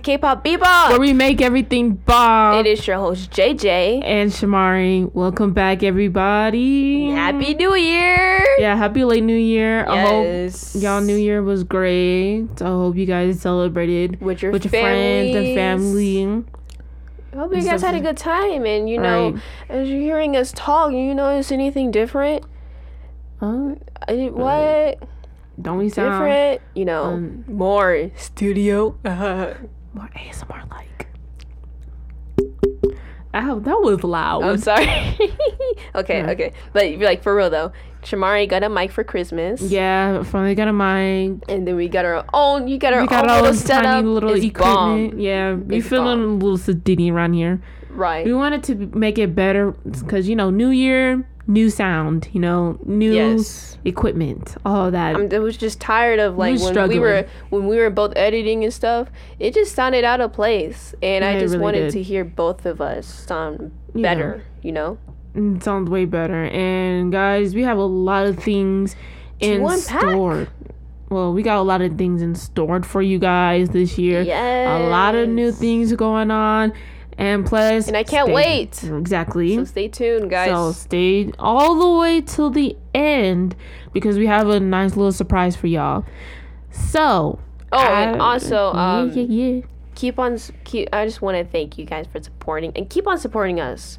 back to K-pop Bebop. where we make everything bomb. It is your host JJ. And Shamari, welcome back, everybody. Happy New Year. Yeah, happy late New Year. I hope y'all New Year was great. I hope you guys celebrated With your with your friends and family. I hope you guys had a good time, and you know, Right. as you're hearing us talk, you notice anything different? Uh, I- What don't we sound different? You know, um, more studio. more ASMR like? Ow, that was loud. I'm sorry. okay, Yeah. okay, but like for real though. Shamari got a mic for Christmas. yeah, finally got a mic. And then we got our own. You got our We got own little setup. little It's equipment. bomb. Yeah, we It's feeling bomb. a little sedity around here. Right. We wanted to make it better because you know, New Year, new sound. You know, new Yes. equipment, all that. I'm, I was just tired of like was when we were when we were both editing and stuff. It just sounded out of place, and I Yeah, it just really wanted did. to hear both of us sound Yeah. better. You know, It sounds way better. And guys, we have a lot of things in store. Well, we got a lot of things in store for you guys this year. yes. A lot of new things going on. And plus, And I can't stay- wait. Exactly. So stay tuned, guys. So stay all the way till the end because we have a nice little surprise for y'all. So. Oh, and I- also, um, yeah, yeah, yeah. keep on keep. I just want to thank you guys for supporting and keep on supporting us,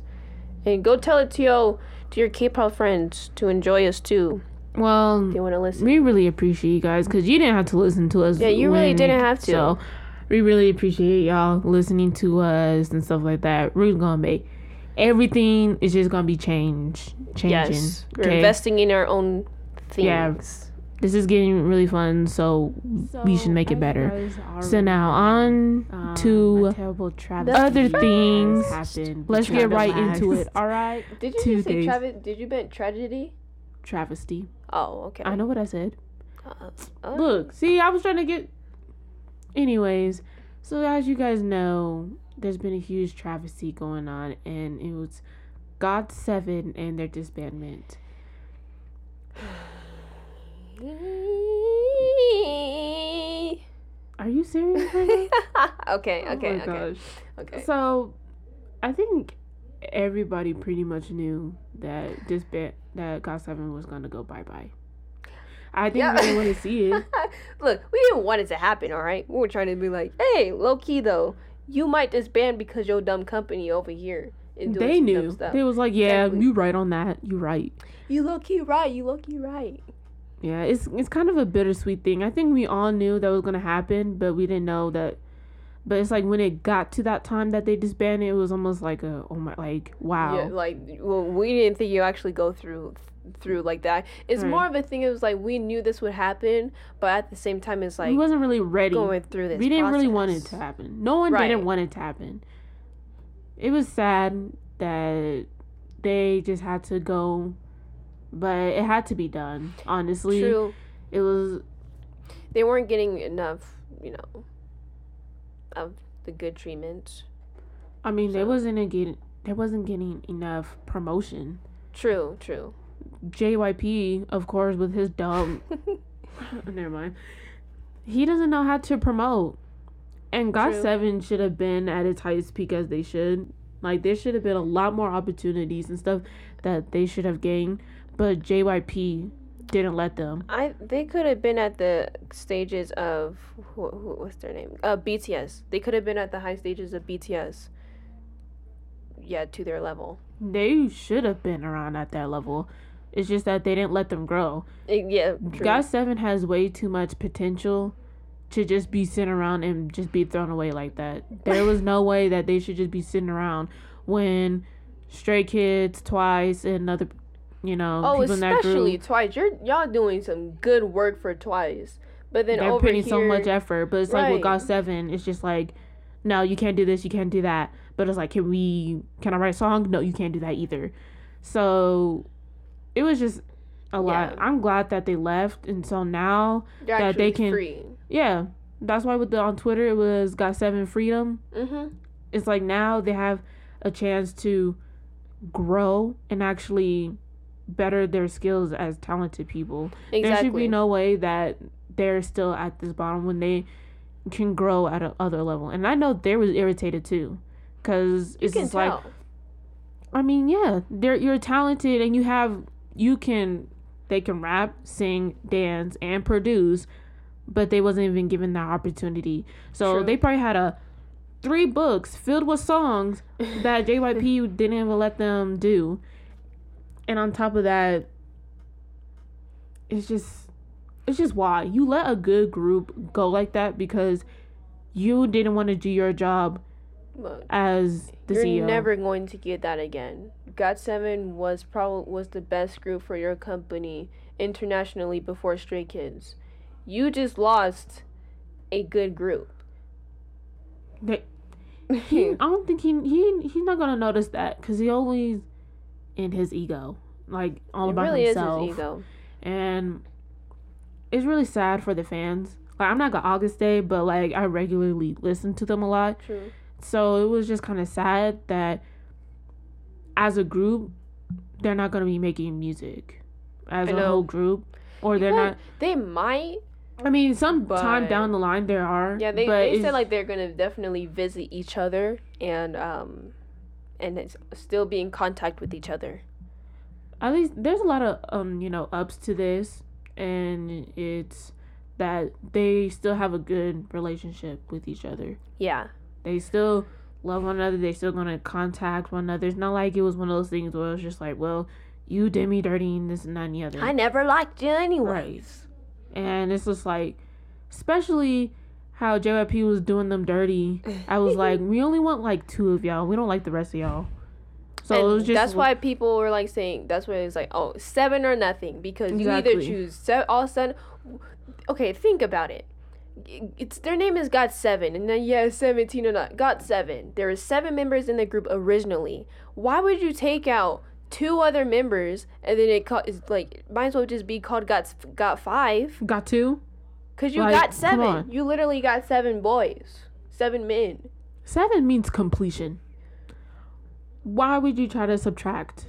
and go tell it to your to your K-pop friends to enjoy us too. Well, If you want to listen. we really appreciate you guys because you didn't have to listen to us. Yeah, you really didn't have to. So we really appreciate y'all listening to us and stuff like that. We're gonna make everything is just gonna be changed, changing. Yes, we're okay? investing in our own things. Yeah. This is getting really fun, so, we should make it better. So now on Um, to terrible other things. happened. Let's get right relax. into it. All right, Did you Two just say days. Travis? Did you meant tragedy? travesty. Oh, okay. I know what I said. Uh, uh, Look, see, I was trying to get. Anyways, so as you guys know, there's been a huge travesty going on, and it was Got Seven and their disbandment. Are you serious? okay, Oh okay, my okay, gosh. okay. So, I think everybody pretty much knew that disband that Got Seven was gonna go bye bye. I think Yeah. we didn't want to see it. Look, we didn't want it to happen, all right? We were trying to be like, hey, low key though, you might disband because your dumb company over here is doing They some knew. They was like, "Yeah, Exactly. you right on that. You right." you low key right. You low key right. Yeah, it's it's kind of a bittersweet thing. I think we all knew that was gonna happen, but we didn't know that. But it's like when it got to that time that they disbanded, it was almost like a oh my like wow. Yeah, like well, we didn't think you actually go through through like that. It's Right. more of a thing. It was like we knew this would happen, but at the same time, it's like we wasn't really ready. going through this. we didn't really want it to happen. No one Right. didn't want it to happen. It was sad that they just had to go, but it had to be done. Honestly, True, it was they weren't getting enough, you know, of the good treatment. I mean, they wasn't getting they wasn't getting enough promotion. True, true. JYP, of course, with his dumb. Never mind. He doesn't know how to promote. And God True. 7 should have been at its highest peak as they should. Like, there should have been a lot more opportunities and stuff that they should have gained. But JYP didn't let them. I they could have been at the stages of who, who what's their name? Uh, BTS. They could have been at the high stages of BTS. Yeah, to their level. They should have been around at that level. It's just that they didn't let them grow. Eh, yeah, true. Got 7 has way too much potential to just be sitting around and just be thrown away like that. There was no way that they should just be sitting around when Stray Kids, Twice, and other, you know, oh, people in that especially Twice. You're y'all doing some good work for Twice, but then they're over putting here, so much effort. But it's like with Got 7, it's just like, no, you can't do this, you can't do that. But it's like, can we, can I write a song? No, you can't do that either. So it was just a lot. Yeah. I'm glad that they left. And so now You're that they can- free. Yeah, that's why with the on Twitter it was got seven freedom. Mm-hmm. It's like now they have a chance to grow and actually better their skills as talented people. There should be no way that they're still at this bottom when they can grow at a other level. And I know they was irritated too, because it's just like. I mean, yeah, they're you're talented and you have you can they can rap, sing, dance, and produce, but they wasn't even given that opportunity. So True. they probably had a three books filled with songs that JYP didn't even let them do. And on top of that, it's just it's just why you let a good group go like that because you didn't want to do your job As the you're CEO. never going to get that again. Got Seven was probably was the best group for your company internationally before Stray Kids. You just lost a good group. They- he, I don't think he he he's not gonna notice that because he only in his ego, like all it about really himself, is his ego. and it's really sad for the fans. Like I'm not gonna Ahgase, but like I regularly listen to them a lot, True. So it was just kind of sad that as a group they're not gonna be making music as a whole group, or they're But not. They might. I mean, some time down the line there are. Yeah, they, but they said like they're gonna definitely visit each other and um and it's still be in contact with each other. at least there's a lot of um you know ups to this and it's that they still have a good relationship with each other Yeah. They still love one another they still gonna contact one another it's not like it was one of those things where it was just like well you did me dirty and this and that and the other I never liked you anyways. and it's just like especially how JYP was doing them dirty I was like we only want like two of y'all we don't like the rest of y'all so and it was just that's why people were like saying that's why it's like oh seven or nothing because you either Exactly. choose se- all seven. Okay, think about it. It's their name is Got Seven, and then yeah, seventeen or not. Got Seven. There are seven members in the group originally. Why would you take out two other members and then it it's like might as well just be called God Got Five? got two Cause you Like, got seven. You literally got seven boys, seven men. Seven means completion. Why would you try to subtract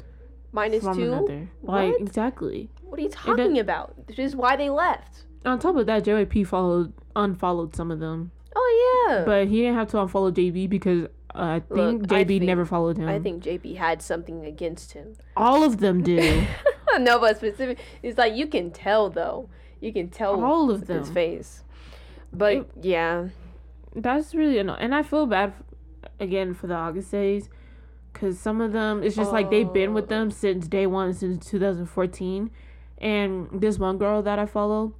Minus from two. another? Like What? exactly. What are you talking about? This is why they left. On top of that, JYP followed unfollowed some of them, Oh yeah. but he didn't have to unfollow JB because uh, I think Look, I JB think- never followed him. I think JB had something against him. all of them do. no, but specific. It's like you can tell though. You can tell all of with his them. face. But It- yeah, That's really annoying, and I feel bad f- again for the Ahgases. Cause some of them, it's just like they've been with Oh. them since day one, since 2014. And this one girl that I follow,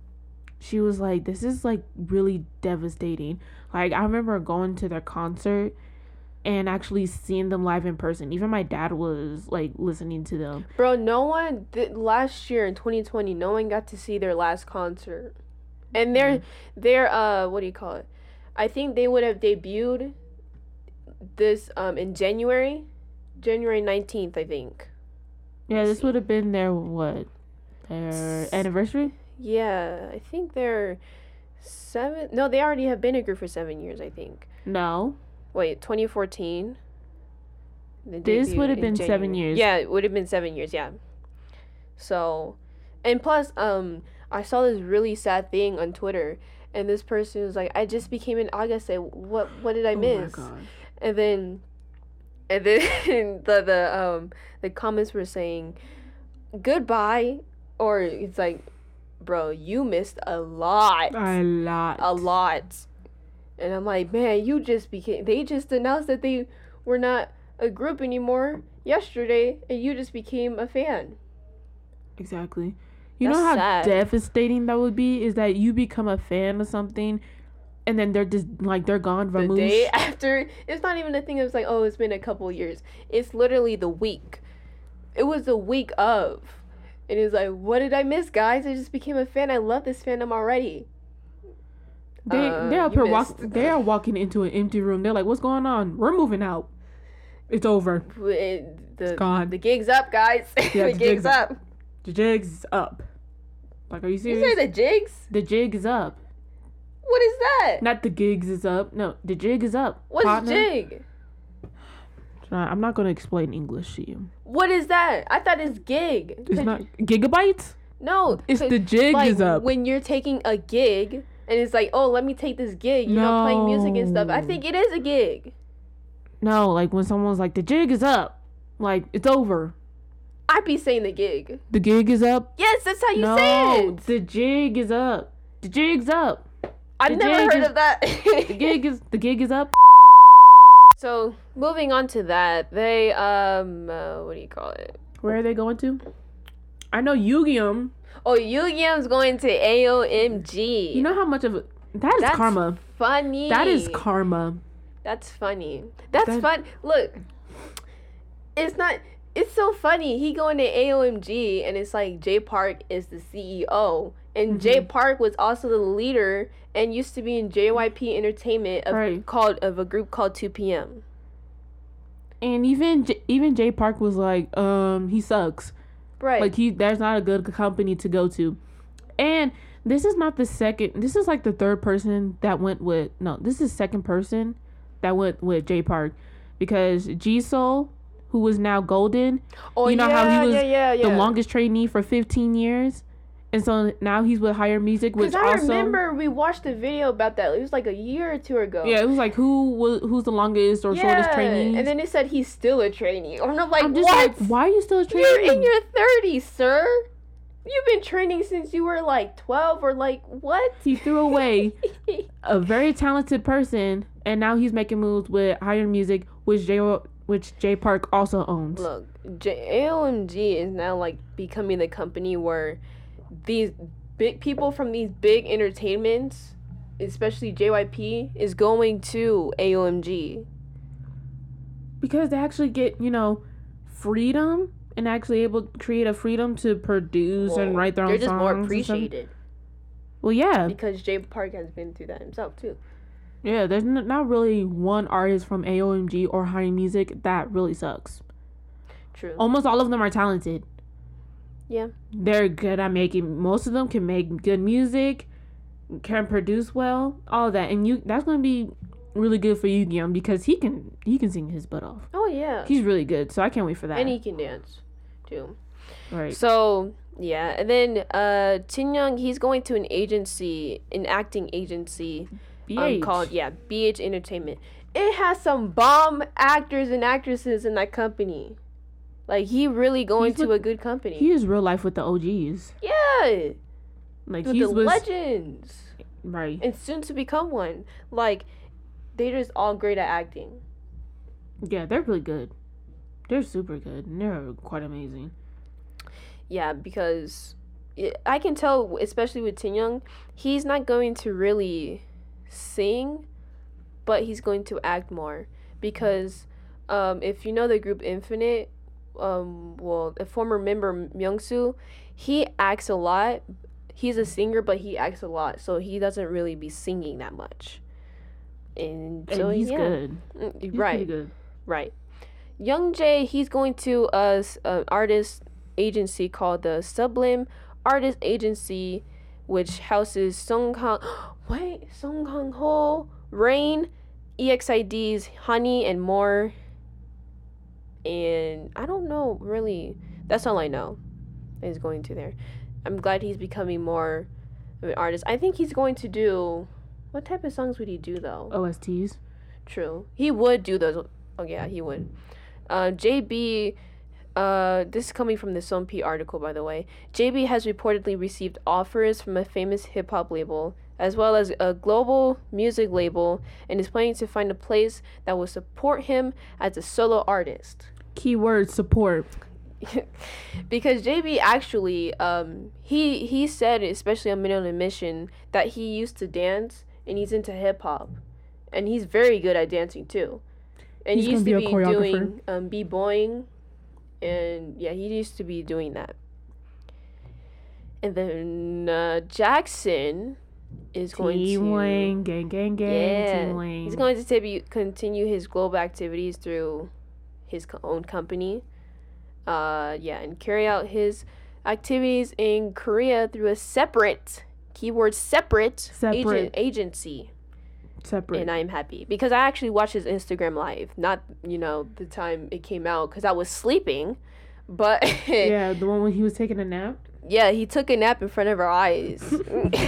she was like, "This is like really devastating." Like I remember going to their concert and actually seeing them live in person. Even my dad was like listening to them. bro. No one did, last year in 2020. No one got to see their last concert, and they're they're uh what do you call it? I think they would have debuted this um in January, January 19th. I think. Yeah, this would have been their what? Their anniversary? Yeah, I think they're seven. No, they already have been a group for seven years. I think. No. Wait, 2014. This would have been seven years. Yeah, it would have been seven years. Yeah. So, and plus, um, I saw this really sad thing on Twitter, and this person was like, "I just became an Ahgase. What what did I Oh my miss?" gosh. and then, and then the the um the comments were saying, "Goodbye," or it's like, "Bro, you missed a lot." A lot. a lot. And I'm like, man, you just became. They just announced that they were not a group anymore yesterday, and you just became a fan. Exactly. You That's know how sad. devastating that would be? Is that you become a fan of something and then they're just like they're gone The day after, it's not even a thing. It's like, oh, it's been a couple years. It's literally the week. It was the week of, and it's like, what did I miss, guys? I just became a fan. I love this fandom already. They Uh, they're up here walk they are walking into an empty room. They're like, What's going on? We're moving out. It's over. It- the gone. the gig's up, guys. Yeah, the the gig's up. up. The jig's up. Like, are you You serious? say the jigs? the jig is up. What is that? Not the gigs is up. No, the jig is up. What's partner. jig? I'm not gonna explain English to you. What is that? I thought it's gig. It's not gigabytes. No, it's the jig like, is up. When you're taking a gig, and it's like, oh, let me take this gig, you know, playing music and stuff. I think it is a gig. No, like when someone's like, the jig is up, like it's over. I'd be saying the gig. The gig is up. Yes, that's how you no, say it. the jig is up. The jig's up. I've never heard is- of that. The gig is the gig is up. so moving on to that, they um, uh, what do you call it? Where are they going to? I know Yugyeom. Oh, Yugyeom's going to AOMG. You know how much of a that is That's karma. funny. That is karma. That's funny. That's That- fun. Look, it's not. It's so funny. He going to AOMG, and it's like Jay Park is the CEO, and Jay Mm-hmm. Park was also the leader and used to be in JYP Entertainment of Right. called of a group called Two PM. And even J- even Jay Park was like, um, he sucks. Right. Like he, there's not a good company to go to. And this is not the second. This is like the third person that went with. No, this is second person that went with Jay Park, because Jisoo, who was now Golden, oh you know yeah, how he was yeah, yeah, yeah. the longest trainee for 15 years, and so now he's with Higher Music, which Because I also. remember we watched a video about that. It was like a year or two ago. Yeah, it was like who who's the longest or shortest trainee. And then it said he's still a trainee. And I'm like, I'm just what? like, why are you still a trainee? You're in your 30s, sir. You've been training since you were like 12 or like what? he threw away a very talented person, and now he's making moves with Higher Music, which J which Jay Park also owns. Look, J- AOMG is now like becoming the company where these big people from these big entertainments, especially JYP, is going to AOMG. because they actually get you know freedom and actually able to create a freedom to produce and write their own songs. They're just more appreciated Well, yeah, because Jay Park has been through that himself too. yeah. There's n- not really one artist from AOMG or Higher Music that really sucks. True. Almost all of them are talented. Yeah. They're good at making. Most of them can make good music, can produce well, all that, and you. That's gonna be really good for Yu because he can he can sing his butt off. Oh yeah. He's really good, so I can't wait for that. and he can dance too. right. So yeah, and then uh Jinyoung, he's going to an agency, an acting agency um, called yeah BH Entertainment. It has some bomb actors and actresses in that company. Like he really going He's to with- a good company. He is real life with the OGs. yeah, Like with he's the legends, right. and soon to become one. Like they're just all great at acting. Yeah, they're really good. They're super good. And they're quite amazing. Yeah, because it, I can tell, especially with Jinyoung, he's not going to really sing, but he's going to act more. Because um, if you know the group Infinite, um, well, a former member Myungsu, he acts a lot. He's a singer, but he acts a lot, so he doesn't really be singing that much. And And so he's yeah. good. Mm, He's right. good. Right. Youngjae, he's going to a s- an artist agency called the Sublime Artist Agency, which houses Song Kang. Wait, Song Kang Ho, Rain, EXID's Hani, and more. And I don't know really. That's all I know. Is going to there. I'm glad he's becoming more of an artist. I think he's going to do. What type of songs would he do though? OSTs. True. He would do those. Oh yeah, he would. Uh, JB. Uh, this is coming from the Son article, by the way. JB has reportedly received offers from a famous hip hop label, as well as a global music label, and is planning to find a place that will support him as a solo artist. Keyword support. because JB actually, um, he he said, especially on Minute on a Mission, that he used to dance and he's into hip hop, and he's very good at dancing too. And He's he used gonna be be doing um, b boying, and yeah, he used to be doing that. And then uh, Jackson is going T to gang, gang, gang. yeah, he's going to continue his global activities through his own company. Uh, yeah, and carry out his activities in Korea through a separate keyword separate, Separate. Agent, agency. separate. And I am happy because I actually watched his Instagram live, not you know the time it came out because I was sleeping, but yeah, the one when he was taking a nap. Yeah, he took a nap in front of our eyes.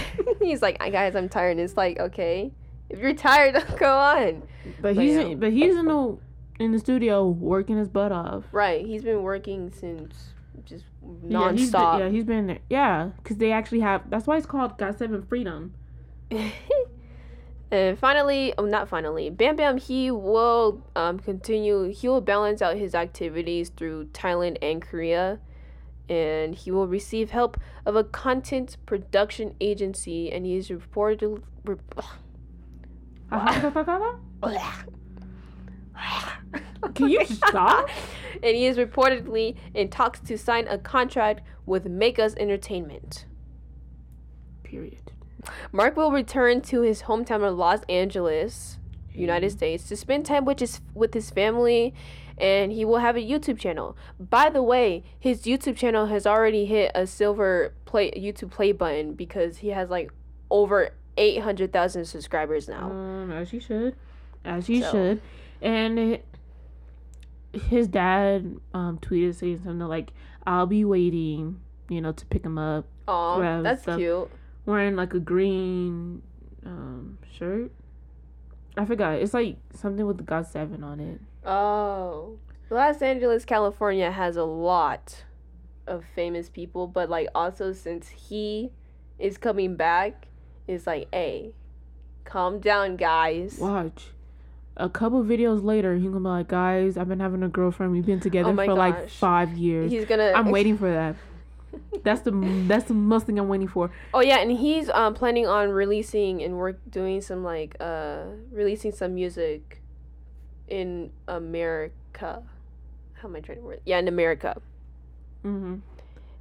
He's like, guys, I'm tired." And it's like, okay, if you're tired, don't go on. But But he's yeah. but he's in the in the studio working his butt off. Right. He's been working since just Yeah, he's been- nonstop. Yeah, he's been there. Yeah, because they actually have. That's why it's called Got Seven Freedom. and finally, oh, not finally, Bam Bam, he will um, continue, he will balance out his activities through Thailand and Korea. And he will receive help of a content production agency, and he is reported. Re- ah, ah, ah, Can you stop? and he is reportedly in talks to sign a contract with Make Us Entertainment. Period. Mark will return to his hometown of Los Angeles, United States, to spend time with his with his family, and he will have a YouTube channel. By the way, his YouTube channel has already hit a silver play YouTube play button because he has like over eight hundred thousand subscribers now. Um, as you should, as you So- should, and it- his dad um tweeted saying something like, "I'll be waiting," you know, to pick him up, Oh, that's stuff. cute. wearing like a green um shirt. I forgot. It's like something with the Got Seven on it. Oh, Los Angeles, California has a lot of famous people, but like also since he is coming back, it's like, hey, calm down, guys. Watch. A couple videos later, he gonna be like, "Guys, I've been having a girlfriend. We've been together Oh for like five years. He's gonna. I'm waiting for that. That's the that's the most thing I'm waiting for. Oh yeah, and he's um planning on releasing and work doing some like uh releasing some music in America. How am I trying to word? Yeah, in America. hmm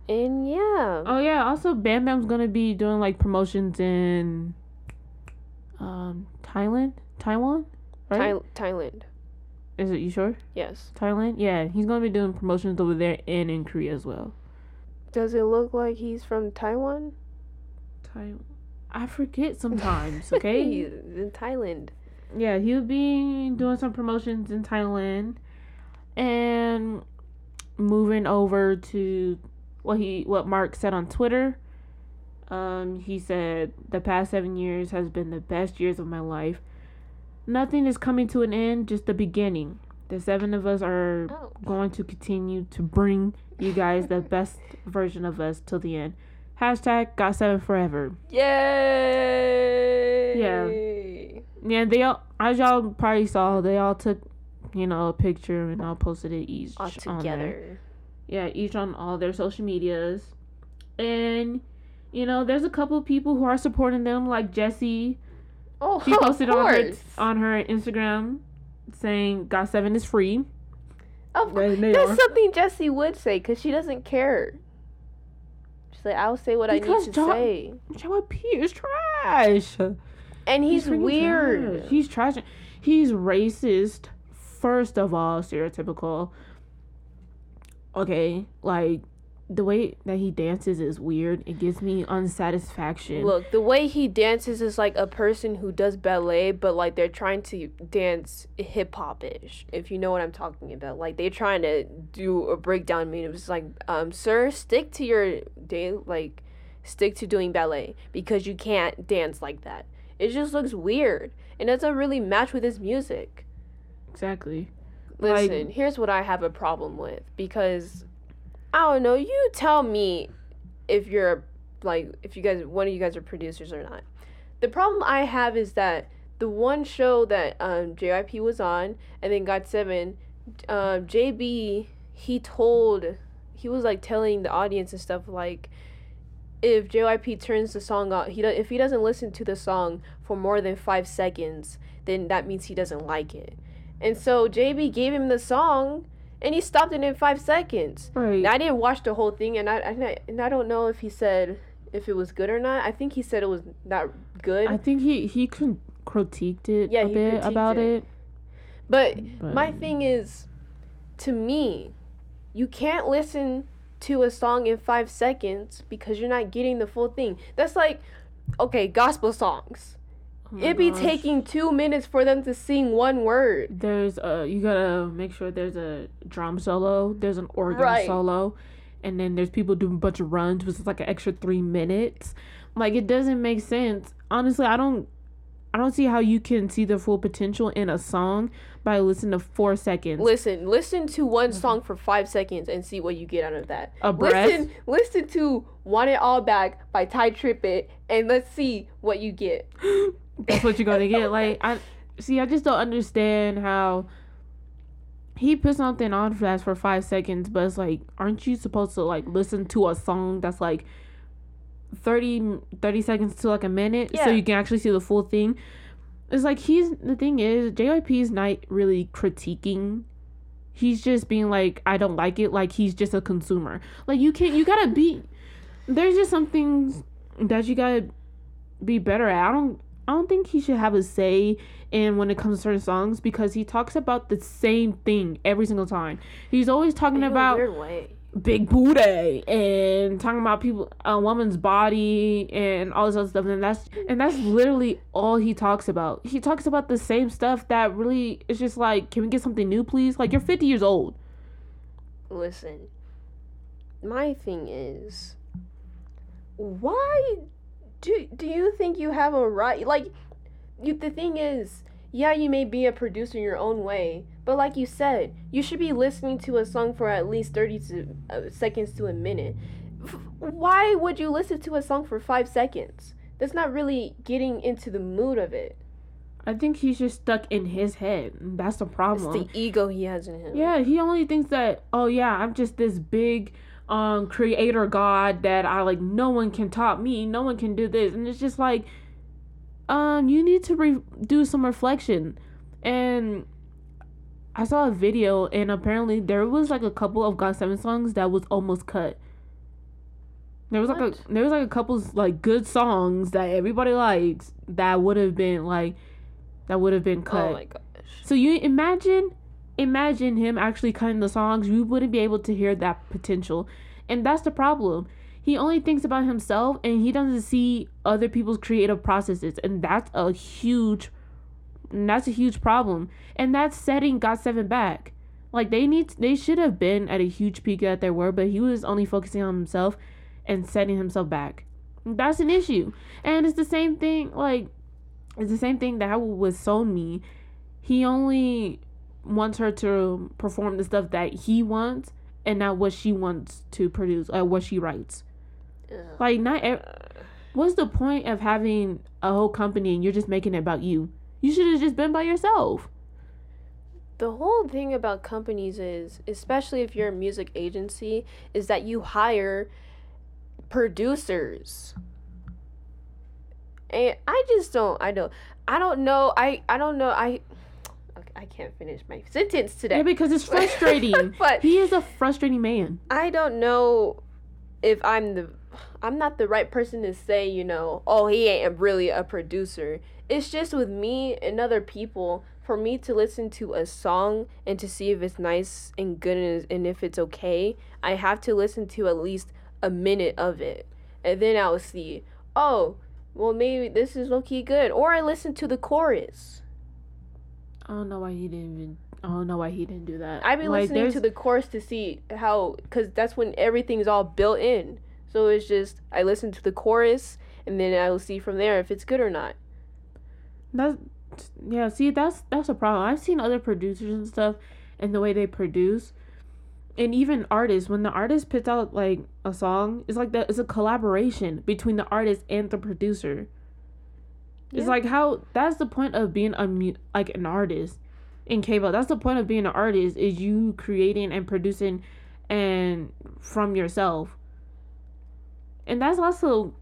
And yeah. Oh yeah. Also, Bam Bam's gonna be doing like promotions in um Thailand, Taiwan, right? Thai- Thailand. Is it you sure? Yes. Thailand? Yeah, he's gonna be doing promotions over there and in Korea as well. Does it look like he's from Taiwan? Taiwan. I forget sometimes. Okay. he's in Thailand. yeah, he'll be doing some promotions in Thailand, and moving over to what he what Mark said on Twitter. Um, he said the past seven years has been the best years of my life. Nothing is coming to an end, just the beginning. The seven of us are Oh. going to continue to bring you guys the best version of us till the end. Hashtag got seven forever. Yay! Yeah. Yeah, they all, as y'all probably saw, they all took, you know, a picture and all posted it each All together. Yeah, each on all their social medias, and you know, there's a couple of people who are supporting them, like Jessi. Oh, She posted of on her on her Instagram saying "Got Seven is free." Of They- they That's are. something Jessi would say because she doesn't care. She's like, I'll say what Because I need to Jo- say. JYP is trash. And he's, freaking weird. trash. He's trash. He's racist. First of all, stereotypical. Okay, like the way that he dances is weird. It gives me unsatisfaction. Look, the way he dances is like a person who does ballet, but like they're trying to dance hip hop ish, if you know what I'm talking about. Like they're trying to do a breakdown move. It's like, um, sir, stick to your day, like, stick to doing ballet because you can't dance like that. It just looks weird and it doesn't really match with his music. exactly. Like- Listen, here's what I have a problem with because I don't know. You tell me if you're like if you guys one of you guys are producers or not. The problem I have is that the one show that um, JYP was on and then got seven, um, JB he told he was like telling the audience and stuff like if JYP turns the song off, he do, if he doesn't listen to the song for more than five seconds, then that means he doesn't like it. And so JB gave him the song, and he stopped it in five seconds. Right. Now, I didn't watch the whole thing, and I, I and I don't know if he said if it was good or not. I think he said it was not good. I think he he con- critiqued it Yeah, a he bit about it. it. but But my thing is, to me, you can't listen to a song in five seconds because you're not getting the full thing. That's like, okay, gospel songs. Oh It'd be gosh. taking two minutes for them to sing one word. There's uh you gotta make sure there's a drum solo, there's an organ Right. solo, and then there's people doing a bunch of runs, which is like an extra three minutes. Like it doesn't make sense. Honestly, I don't I don't see how you can see the full potential in a song by listening to four seconds. Listen, listen to one mm-hmm. song for five seconds and see what you get out of that. A breath? Listen, listen to "Want It All Back" by Tye Tribbett, and let's see what you get. That's what you're gonna get. Like I see, I just don't understand how he put something on fast for five seconds, but it's like, aren't you supposed to like listen to a song that's like 30, 30 seconds to like a minute Yeah. so you can actually see the full thing? It's like he's the thing is JYP is not really critiquing. He's just being like, I don't like it. Like he's just a consumer. Like you can't. You gotta be. There's just some things that you gotta be better at. I don't. I don't think he should have a say in when it comes to certain songs because he talks about the same thing every single time. He's always talking In about. Big booty and talking about people a woman's body and all this other stuff and that's and that's literally all he talks about he talks about the same stuff that really is just like can we get something new please like you're 50 years old Listen, my thing is, why do do you think you have a right? Like, you. The thing is, yeah, you may be a producer in your own way, but like you said, you should be listening to a song for at least thirty to uh, seconds to a minute. F- Why would you listen to a song for five seconds? That's not really getting into the mood of it. i think he's just stuck in his head that's the problem. It's the ego he has in him. Yeah, he only thinks that oh yeah, I'm just this big um creator god that I like no one can top me, no one can do this. And it's just like um you need to re- do some reflection. And I saw a video and apparently there was like a couple of Got 7 songs that was almost cut. There was like a there was like a couple like good songs that everybody likes that would have been like that would have been cut. Oh my gosh. So you imagine imagine him actually cutting the songs, we wouldn't be able to hear that potential. And that's the problem. He only thinks about himself and he doesn't see other people's creative processes. And that's a huge that's a huge problem. And that's setting Got Seven back. Like they need they should have been at a huge peak that they were, but he was only focusing on himself and setting himself back. That's an issue. And it's the same thing like it's the same thing that was with me. He only wants her to perform the stuff that he wants and not what she wants to produce or what she writes. Ugh. Like not ev- what's the point of having a whole company and you're just making it about you? You should have just been by yourself. The whole thing about companies is, especially if you're a music agency, is that you hire producers. And I just don't I don't I don't know I I don't know I I can't finish my sentence today. Yeah, because it's frustrating. But- he is a frustrating man. I don't know if I'm the I'm not the right person to say, you know, oh, he ain't really a producer. It's just with me and other people for me to listen to a song and to see if it's nice and good and, and if it's okay, I have to listen to at least a minute of it. And then I'll see, oh, well, maybe this is low key good. Or I listen to the chorus. I don't know why he didn't even I don't know why he didn't do that. I've been Like, listening there's- to the chorus to see how, because that's when everything's all built in. So it's just I listen to the chorus and then I will see from there if it's good or not. That's yeah. See, that's that's a problem. I've seen other producers and stuff, and the way they produce, and even artists. When the artist puts out like a song, it's like that. It's a collaboration between the artist and the producer. It's like how that's the point of being a mu- like an artist in K-pop. That's the point of being an artist is you creating and producing, and from yourself. And that's also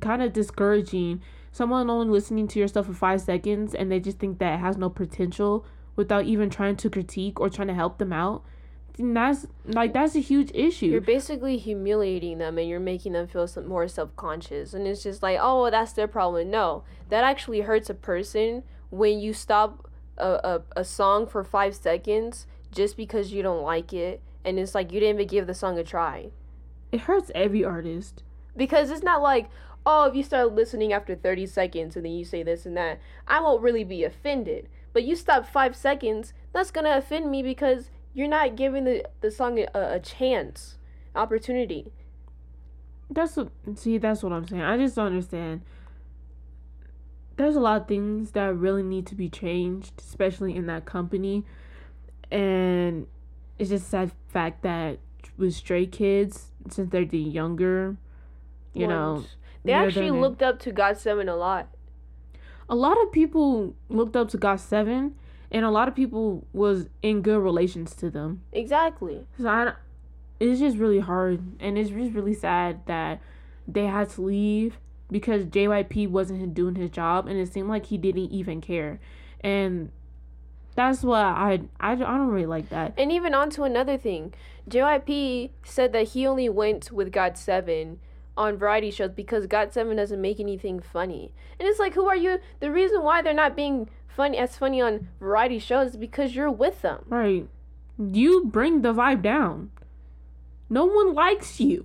kind of discouraging someone only listening to your stuff for five seconds and they just think that it has no potential without even trying to critique or trying to help them out and that's like that's a huge issue You're basically humiliating them and you're making them feel some more self conscious. And it's just like, oh, that's their problem. No, that actually hurts a person when you stop a, a, a song for five seconds just because you don't like it. And it's like you didn't even give the song a try. It hurts every artist because it's not like oh if you start listening after 30 seconds and then you say this and that i won't really be offended but you stop five seconds that's gonna offend me because you're not giving the, the song a, a chance opportunity. That's what see, that's what I'm saying. I just don't understand. There's a lot of things that really need to be changed, especially in that company. And it's just sad fact that with stray kids, since they're the younger, you know, ones. they they're actually the- looked up to Got Seven a lot. a lot of people looked up to Got Seven, and a lot of people was in good relations to them. Exactly. So I, it's just really hard, and it's just really sad that they had to leave because JYP wasn't doing his job, and it seemed like he didn't even care, and that's why I I, I don't really like that. And even on to another thing, JYP said that he only went with Got Seven on variety shows because Got Seven doesn't make anything funny. And it's like, who are you? The reason why they're not being funny as funny on variety shows is because you're with them. Right, you bring the vibe down. No one likes you.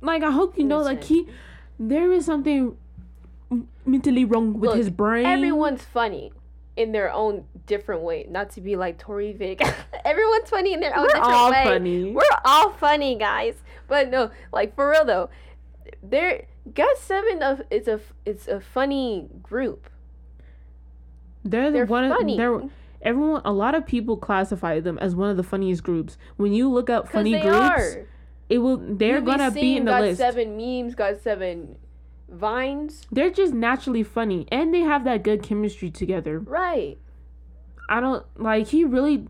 Like I hope you know, like he, there is something mentally wrong with Look, his brain. Everyone's funny in their own different way. Not to be like Tori Vic. Everyone's funny in their own We're different all way. funny. We're all funny, guys. But no, like for real though, there Got Seven of it's a it's a funny group. They're They're one. funny. Of, they're everyone. A lot of people classify them as one of the funniest groups. When you look up funny groups, are. it will. They're You gonna be in the God list. Seven memes, Got Seven vines. They're just naturally funny, and they have that good chemistry together. Right. I don't like. He really.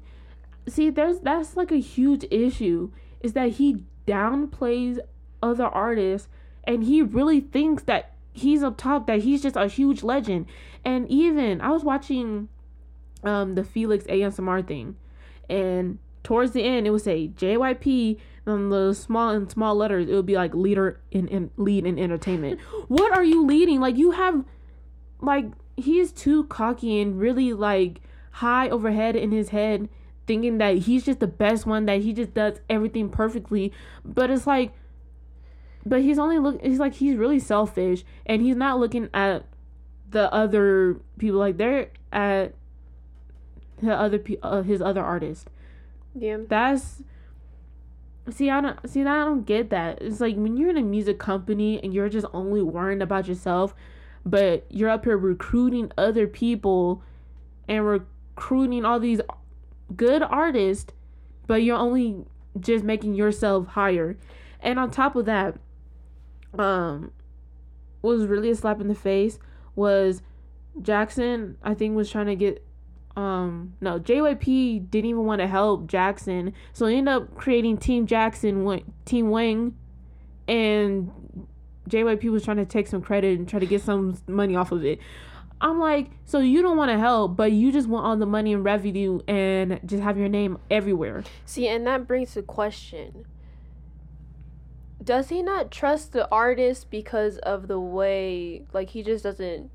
See, there's that's like a huge issue. Is that he downplays other artists, and he really thinks that he's up top. That he's just a huge legend. And even I was watching, um, the Felix ASMR thing, and towards the end it would say JYP on the small and small letters. It would be like leader in, in lead in entertainment. what are you leading? Like you have, like he's too cocky and really like high overhead in his head thinking that he's just the best one that he just does everything perfectly. But it's like but he's only look he's like he's really selfish and he's not looking at the other people like they're at the other pe- uh, his other artists Yeah. that's see i don't see i don't get that. It's like when you're in a music company and you're just only worrying about yourself but you're up here recruiting other people and recruiting all these good artists but you're only just making yourself higher. And on top of that um was really a slap in the face was jackson i think was trying to get um no JYP didn't even want to help Jackson. So he ended up creating Team Jackson Team Wang and JYP was trying to take some credit and try to get some money off of it I'm like so you don't want to help but you just want all the money and revenue and just have your name everywhere See, and that brings the question. Does he not trust the artist because of the way like he just doesn't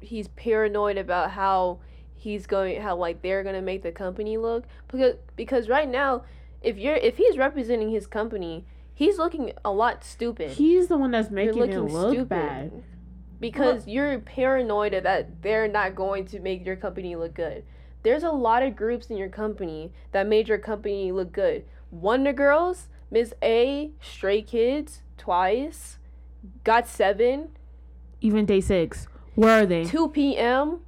he's paranoid about how he's going how like they're going to make the company look because because right now if you're if he's representing his company, he's looking a lot stupid. he's the one that's making it look bad because you're paranoid that they're not going to make your company look good. There's a lot of groups in your company that made your company look good. Wonder Girls, Miss A, Stray Kids, Twice, Got Seven, even day 6 where are they 2 p.m.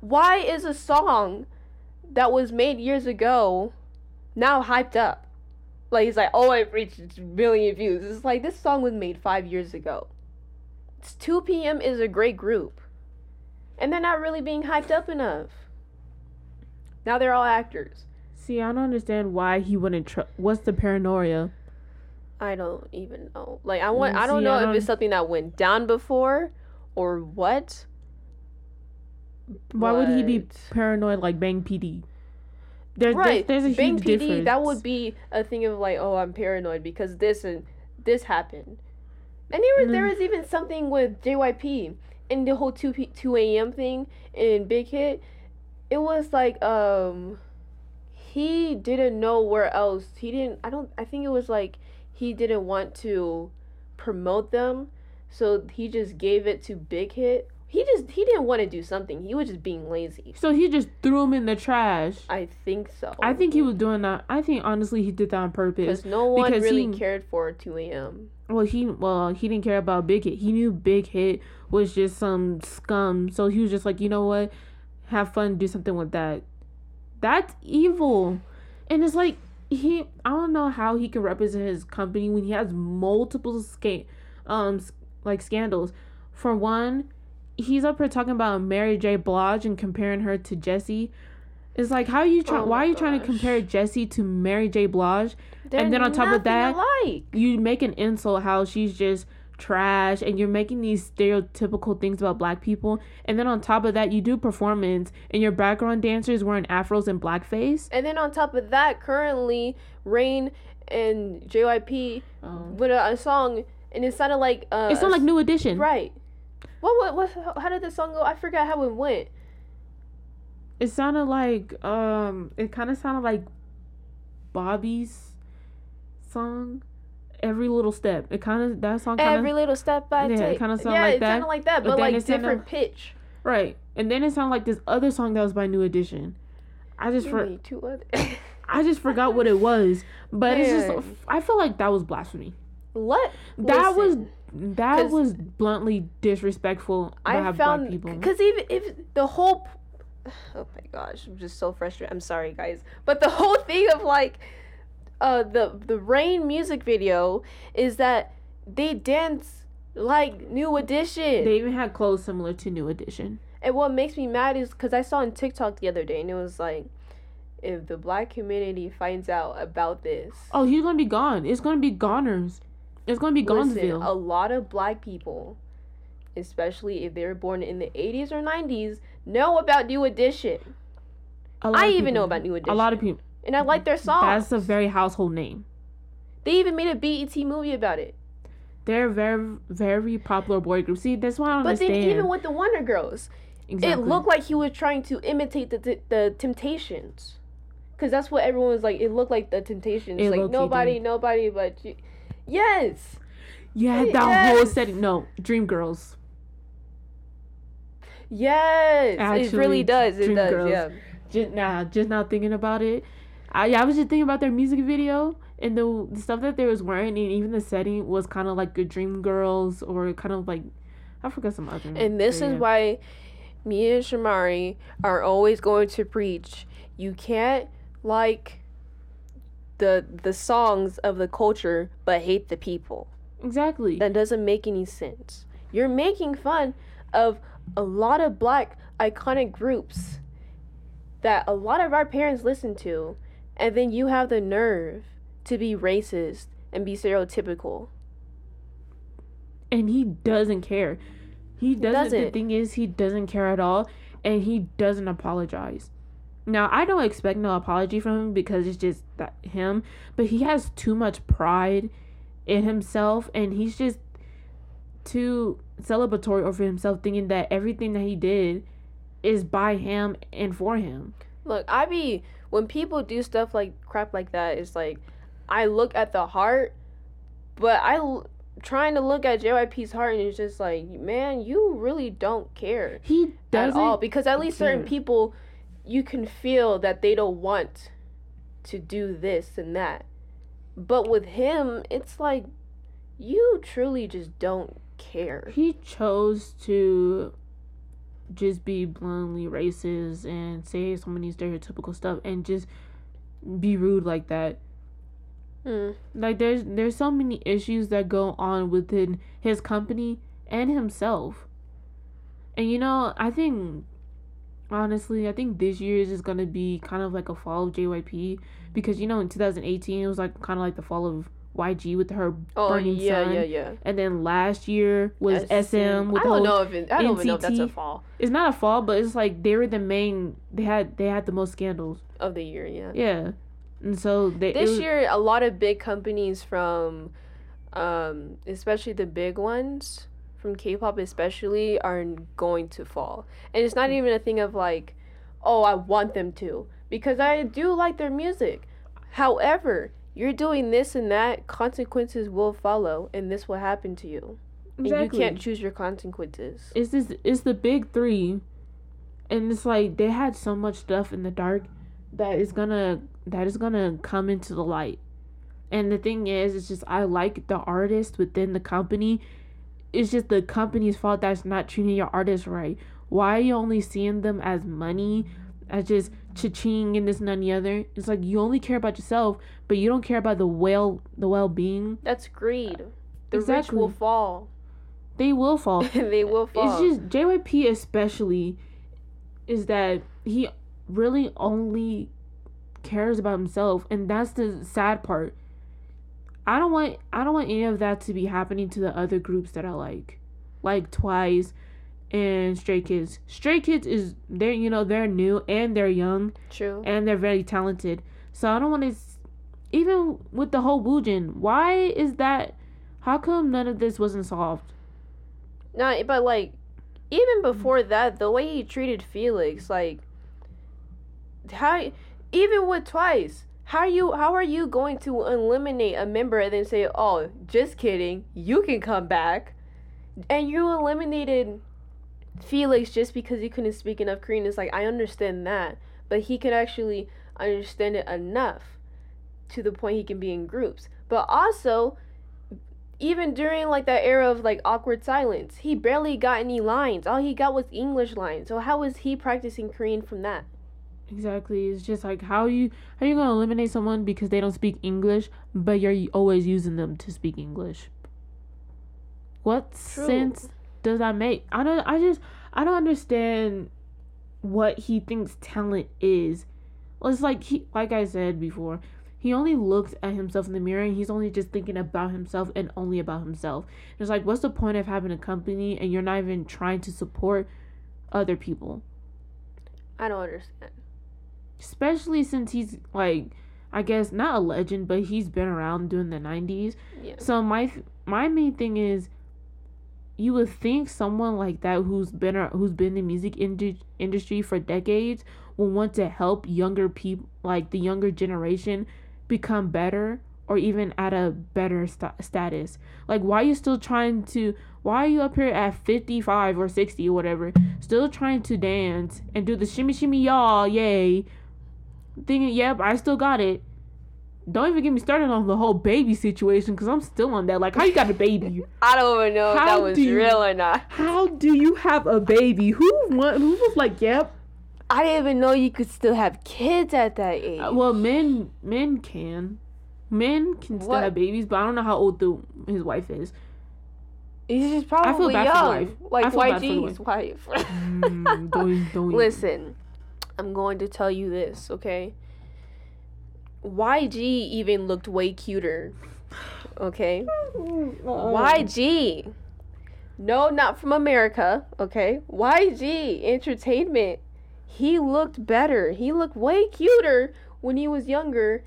Why is a song that was made years ago now hyped up? Like he's like, oh, it reached a million views. It's like this song was made five years ago. It's 2 p.m. is a great group, and they're not really being hyped up enough. Now they're all actors. see I don't understand why he wouldn't tr- what's the paranoia I don't even know. Like I want. Mm, I don't know I if don't- it's something that went down before, or what. why would he be paranoid like Bang PD there, right. there's, there's a Bang huge PD, difference that would be a thing of like, oh, I'm paranoid because this and this happened. And there was there Mm. was even something with JYP and the whole two P, two a.m. thing in Big Hit. It was like um, he didn't know where else. He didn't. I don't. I think it was like he didn't want to promote them, so he just gave it to Big Hit He just he didn't want to do something. He was just being lazy. So he just threw him in the trash. I think so. I think he was doing that. I think honestly he did that on purpose. because no one because really he- cared for 2 a.m. Well, he well he didn't care about Big Hit. He knew Big Hit was just some scum. So he was just like, you know what, have fun, do something with that. That's evil, and it's like he. I don't know how he can represent his company when he has multiple sca- um like scandals. For one, he's up here talking about Mary J. Blige and comparing her to Jessi. It's like how are you trying? Oh why are you trying to compare Jessi to Mary J. Blige? They're then on top of that, alike. you make an insult how she's just trash and you're making these stereotypical things about black people and then on top of that you do performance and your background dancers wearing afros and blackface And then on top of that, currently Rain and JYP with a, a song, and it sounded like uh, it's not like new edition right. What, what what how did the song go? I forgot how it went. it sounded like um it kind of sounded like bobby's song every little step it kind of that song kind of Every little step I Yeah, it kinda sound yeah, like it that, sounded like that, but but, like it sounded- different pitch. right and then it sounded like this other song that was by new edition i just for two other. i just forgot what it was but it's just i feel like that was blasphemy Let that was listen, that was bluntly disrespectful I found people. because even if the whole oh my gosh, I'm just so frustrated. I'm sorry guys, but the whole thing of like uh the the rain music video is that they dance like New Edition. They even had clothes similar to New Edition. And what makes me mad is because I saw on TikTok the other day, and it was like, if the black community finds out about this, Oh, he's gonna be gone. It's gonna be goners. It's gonna be listen, Gonzville. a lot of black people, especially if they were born in the 80s or 90s, know about New Edition. I even know about New Edition. A lot of people. And I like their songs. That's a very household name. they even made a BET movie about it. They're very, very popular boy group. See, that's why I don't But understand. then even with the Wonder Girls, exactly. it looked like he was trying to imitate the the, the Temptations. Cause that's what everyone was like. It looked like the Temptations. It like nobody, did. nobody but you. Yes. yeah, that whole Yes. setting. No, Dream Girls. Yes, it really does. It does. Girls. Yeah. Just now, just now thinking about it. I, yeah, I was just thinking about their music video and the, the stuff that they was wearing, and even the setting was kind of like a Dream Girls or kind of like I forgot some other. And this is yeah. why me and Shamari are always going to preach. You can't like the the songs of the culture but hate the people. exactly. That doesn't make any sense. You're making fun of a lot of black iconic groups that a lot of our parents listen to, and then you have the nerve to be racist and be stereotypical. and he doesn't care. He doesn't. The doesn't. thing is, he doesn't care at all, and he doesn't apologize. Now, I don't expect no apology from him because it's just that him, but he has too much pride in himself, and he's just too celebratory over himself, thinking that everything that he did is by him and for him. Look, I be when people do stuff like crap like that, it's like I look at the heart, but I l- trying to look at JYP's heart and it's just like, man, you really don't care He doesn't. all because at least certain people you can feel that they don't want to do this and that. But with him, it's like you truly just don't care. he chose to just be bluntly racist and say so many stereotypical stuff and just be rude like that. Mm. Like there's there's so many issues that go on within his company and himself. And you know, I think honestly, I think this year is just gonna be kind of like a fall of JYP because you know in 2018 it was like kind of like the fall of YG with her Oh Burning yeah, Sun. yeah, yeah. and then last year was SM with I don't know if it, I don't even know if that's a fall it's not a fall, but it's like they were the main. They had they had the most scandals. of the year. Yeah. Yeah, and so they This was- year, a lot of big companies from, um, especially the big ones from K-pop, especially, are going to fall. And it's Hmm. not even a thing of like, oh, I want them to, because I do like their music. However, you're doing this and that, consequences will follow, and this will happen to you. and you can't choose your consequences. It's this. It's the big three, and it's like they had so much stuff in the dark that is gonna that is gonna come into the light. And the thing is, it's just I like the artist within the company. It's just the company's fault that's not treating your artist right. Why are you only seeing them as money, as just cha-ching and this and the other? It's like you only care about yourself, but you don't care about the well the well being. That's greed. The exactly. rich will fall. They will fall. they will fall. It's just JYP especially is that he really only cares about himself and that's the sad part. I don't want I don't want any of that to be happening to the other groups that I like. Like Twice and Stray Kids. Stray Kids is they're you know, they're new and they're young. True. And they're very talented. So I don't want to even with the whole Woojin, why is that how come none of this wasn't solved? No, but like even before that, the way he treated Felix, like how even with twice, how are you how are you going to eliminate a member and then say, "Oh, just kidding, you can come back," and you eliminated Felix just because he couldn't speak enough Korean? It's like I understand that, but he could actually understand it enough to the point he can be in groups. But also, even during like that era of like awkward silence, he barely got any lines. All he got was English lines. So how was he practicing Korean from that? Exactly. It's just like how you how you gonna eliminate someone because they don't speak English, but you're always using them to speak English. What True. sense does that make? I don't. I just I don't understand what he thinks talent is. Well, It's like he like I said before he only looks at himself in the mirror and he's only just thinking about himself and only about himself. It's like, what's the point of having a company and you're not even trying to support other people? I don't understand. Especially since he's like, I guess not a legend, but he's been around during the '90s. Yeah. So my my main thing is, you would think someone like that who's been who's been in the music ind- industry for decades will want to help younger people, like the younger generation, become better or even at a better st- status. Like, why are you still trying to? Why are you up here at 55 or 60 or whatever, still trying to dance and do the shimmy shimmy y'all, yay? Thinking, yep, I still got it. Don't even get me started on the whole baby situation because I'm still on that. Like, how you got a baby? I don't even know how if that was you, real or not. How do you have a baby? Who want, Who was like, yep, I didn't even know you could still have kids at that age. Uh, well, men men can, men can still what? have babies, but I don't know how old the his wife is. He's just probably I feel bad young, for the wife. like YG's wife. mm, don't, don't Listen, I'm going to tell you this, okay? YG even looked way cuter. Okay? Mm, uh-uh. YG. No, not from America, okay? YG Entertainment he looked better. He looked way cuter when he was younger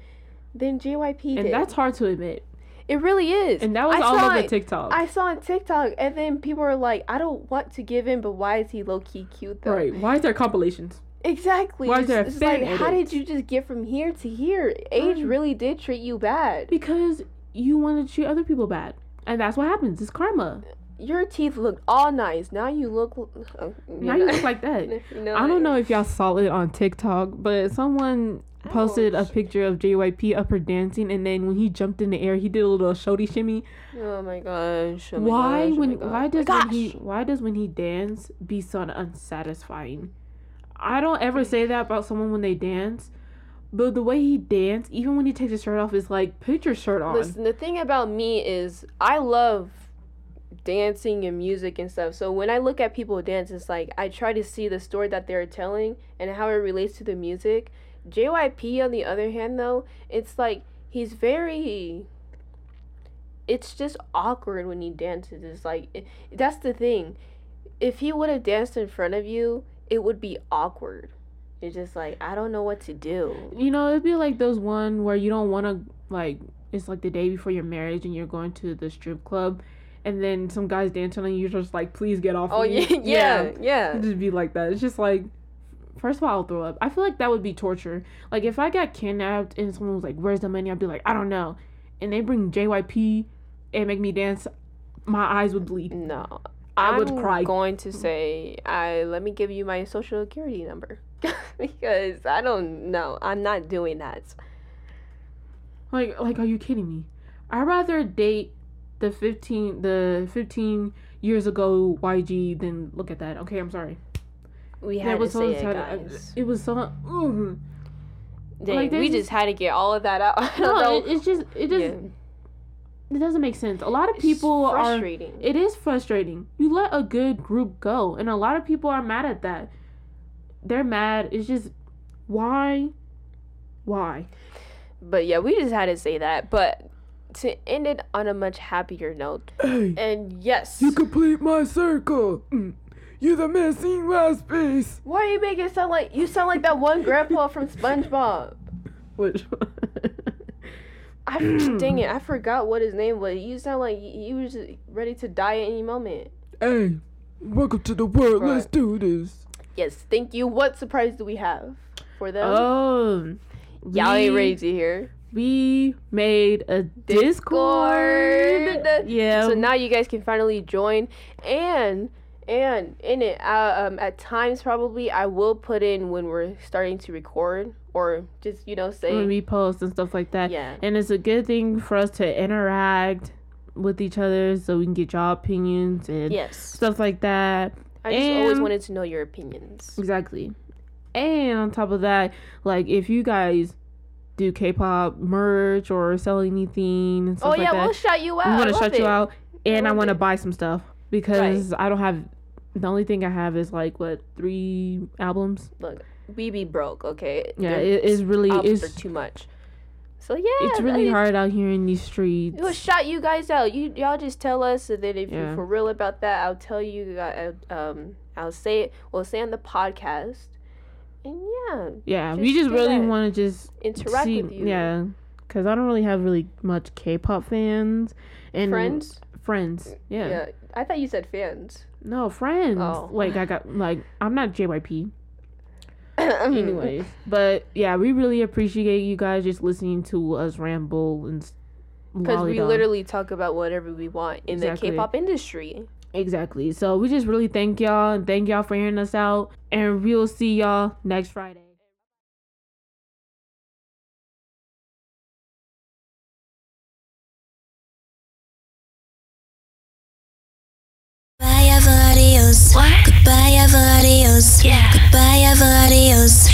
than JYP and did. And that's hard to admit. It really is. And that was I all over TikTok. I saw on TikTok, and then people were like, "I don't want to give in, but why is he low key cute though?" Right? Why is there compilations? Exactly. Why is there it's, it's like, how did you just get from here to here? Age um, really did treat you bad. Because you want to treat other people bad, and that's what happens. It's karma your teeth look all nice. Now you look. Uh, now you look like that. know, I don't know if y'all saw it on TikTok, but someone posted a picture of JYP up her dancing, and then when he jumped in the air, he did a little shorty shimmy. Oh my gosh! Oh my why gosh, oh when? Oh why does when he? Why does when he dance be so unsatisfying? I don't ever say that about someone when they dance. But the way he danced, even when he takes his shirt off, is like put your shirt on. Listen, the thing about me is I love dancing and music and stuff. So when I look at people dance, it's like I try to see the story that they're telling and how it relates to the music. JYP, on the other hand, though, it's like he's very. It's just awkward when he dances. It's like it, that's the thing. If he would have danced in front of you, it would be awkward. It's just like I don't know what to do. You know, it'd be like those one where you don't want to like. It's like the day before your marriage and you're going to the strip club and then some guys dancing and you're just like, please get off. Oh yeah, yeah, yeah. It'd just be like that. It's just like, first of all, I'll throw up. I feel like that would be torture. Like if I got kidnapped and someone was like, "Where's the money?" I'd be like, "I don't know," and they bring JYP and make me dance. my eyes would bleed. No. I I'm would cry. going to say, I let me give you my social security number because I don't know. I'm not doing that. Like, like, are you kidding me? I'd rather date the fifteen, the fifteen years ago YG than look at that. Okay, I'm sorry. We That had to was so say it, sad. Uh, guys. It was so. Ugh. Dang, like, we there's just had to get all of that out. No, it, it's just it just Yeah. It doesn't make sense. A lot of It's people are. It is frustrating. You let a good group go, and a lot of people are mad at that. They're mad. It's just why, why? But yeah, we just had to say that. But to end it on a much happier note, Hey, and yes, you complete my circle. Mm. You're the missing last piece. why are you make it sound like you sound like that one grandpa from SpongeBob? Which? I dang it, I forgot what his name was. You sound like he was ready to die at any moment. Hey, welcome to the world. Right. Let's do this. Yes, thank you. What surprise do we have for them? oh, Y'all ain't we- ready to hear. We made a Discord. Discord. Yeah. So now you guys can finally join and and in it uh, um, at times probably I will put in when we're starting to record or just you know say when we post and stuff like that. yeah. And it's a good thing for us to interact with each other so we can get y'all opinions and yes. stuff like that. I just always wanted to know your opinions. Exactly. And on top of that, like if you guys do K-pop merch or sell anything and oh yeah like that, we'll shout you out we I want to love shut you out, and I, love want to buy some stuff because I don't have. The only thing I have is like what three albums. look we be broke okay Yeah, it is really it's too much so yeah it's really I- hard out here in these streets. We'll shout you guys out. You y'all just tell us, and then if Yeah. you're for real about that, I'll tell you. Uh, um, I'll say it. We'll say on the podcast, and yeah, Yeah, we just just really want to just interact see, with you. Yeah, because I don't really have really much K-pop fans and friends. Friends, yeah. Yeah. I thought you said fans. No friends. Oh. Like I got like I'm not JYP. Anyways, but yeah, we really appreciate you guys just listening to us ramble and because we literally talk about whatever we want in Exactly. the K-pop industry. exactly. So we just really thank y'all and thank y'all for hearing us out, and we'll see y'all next Friday. What? Goodbye, ever adios. Yeah. Goodbye, ever adios.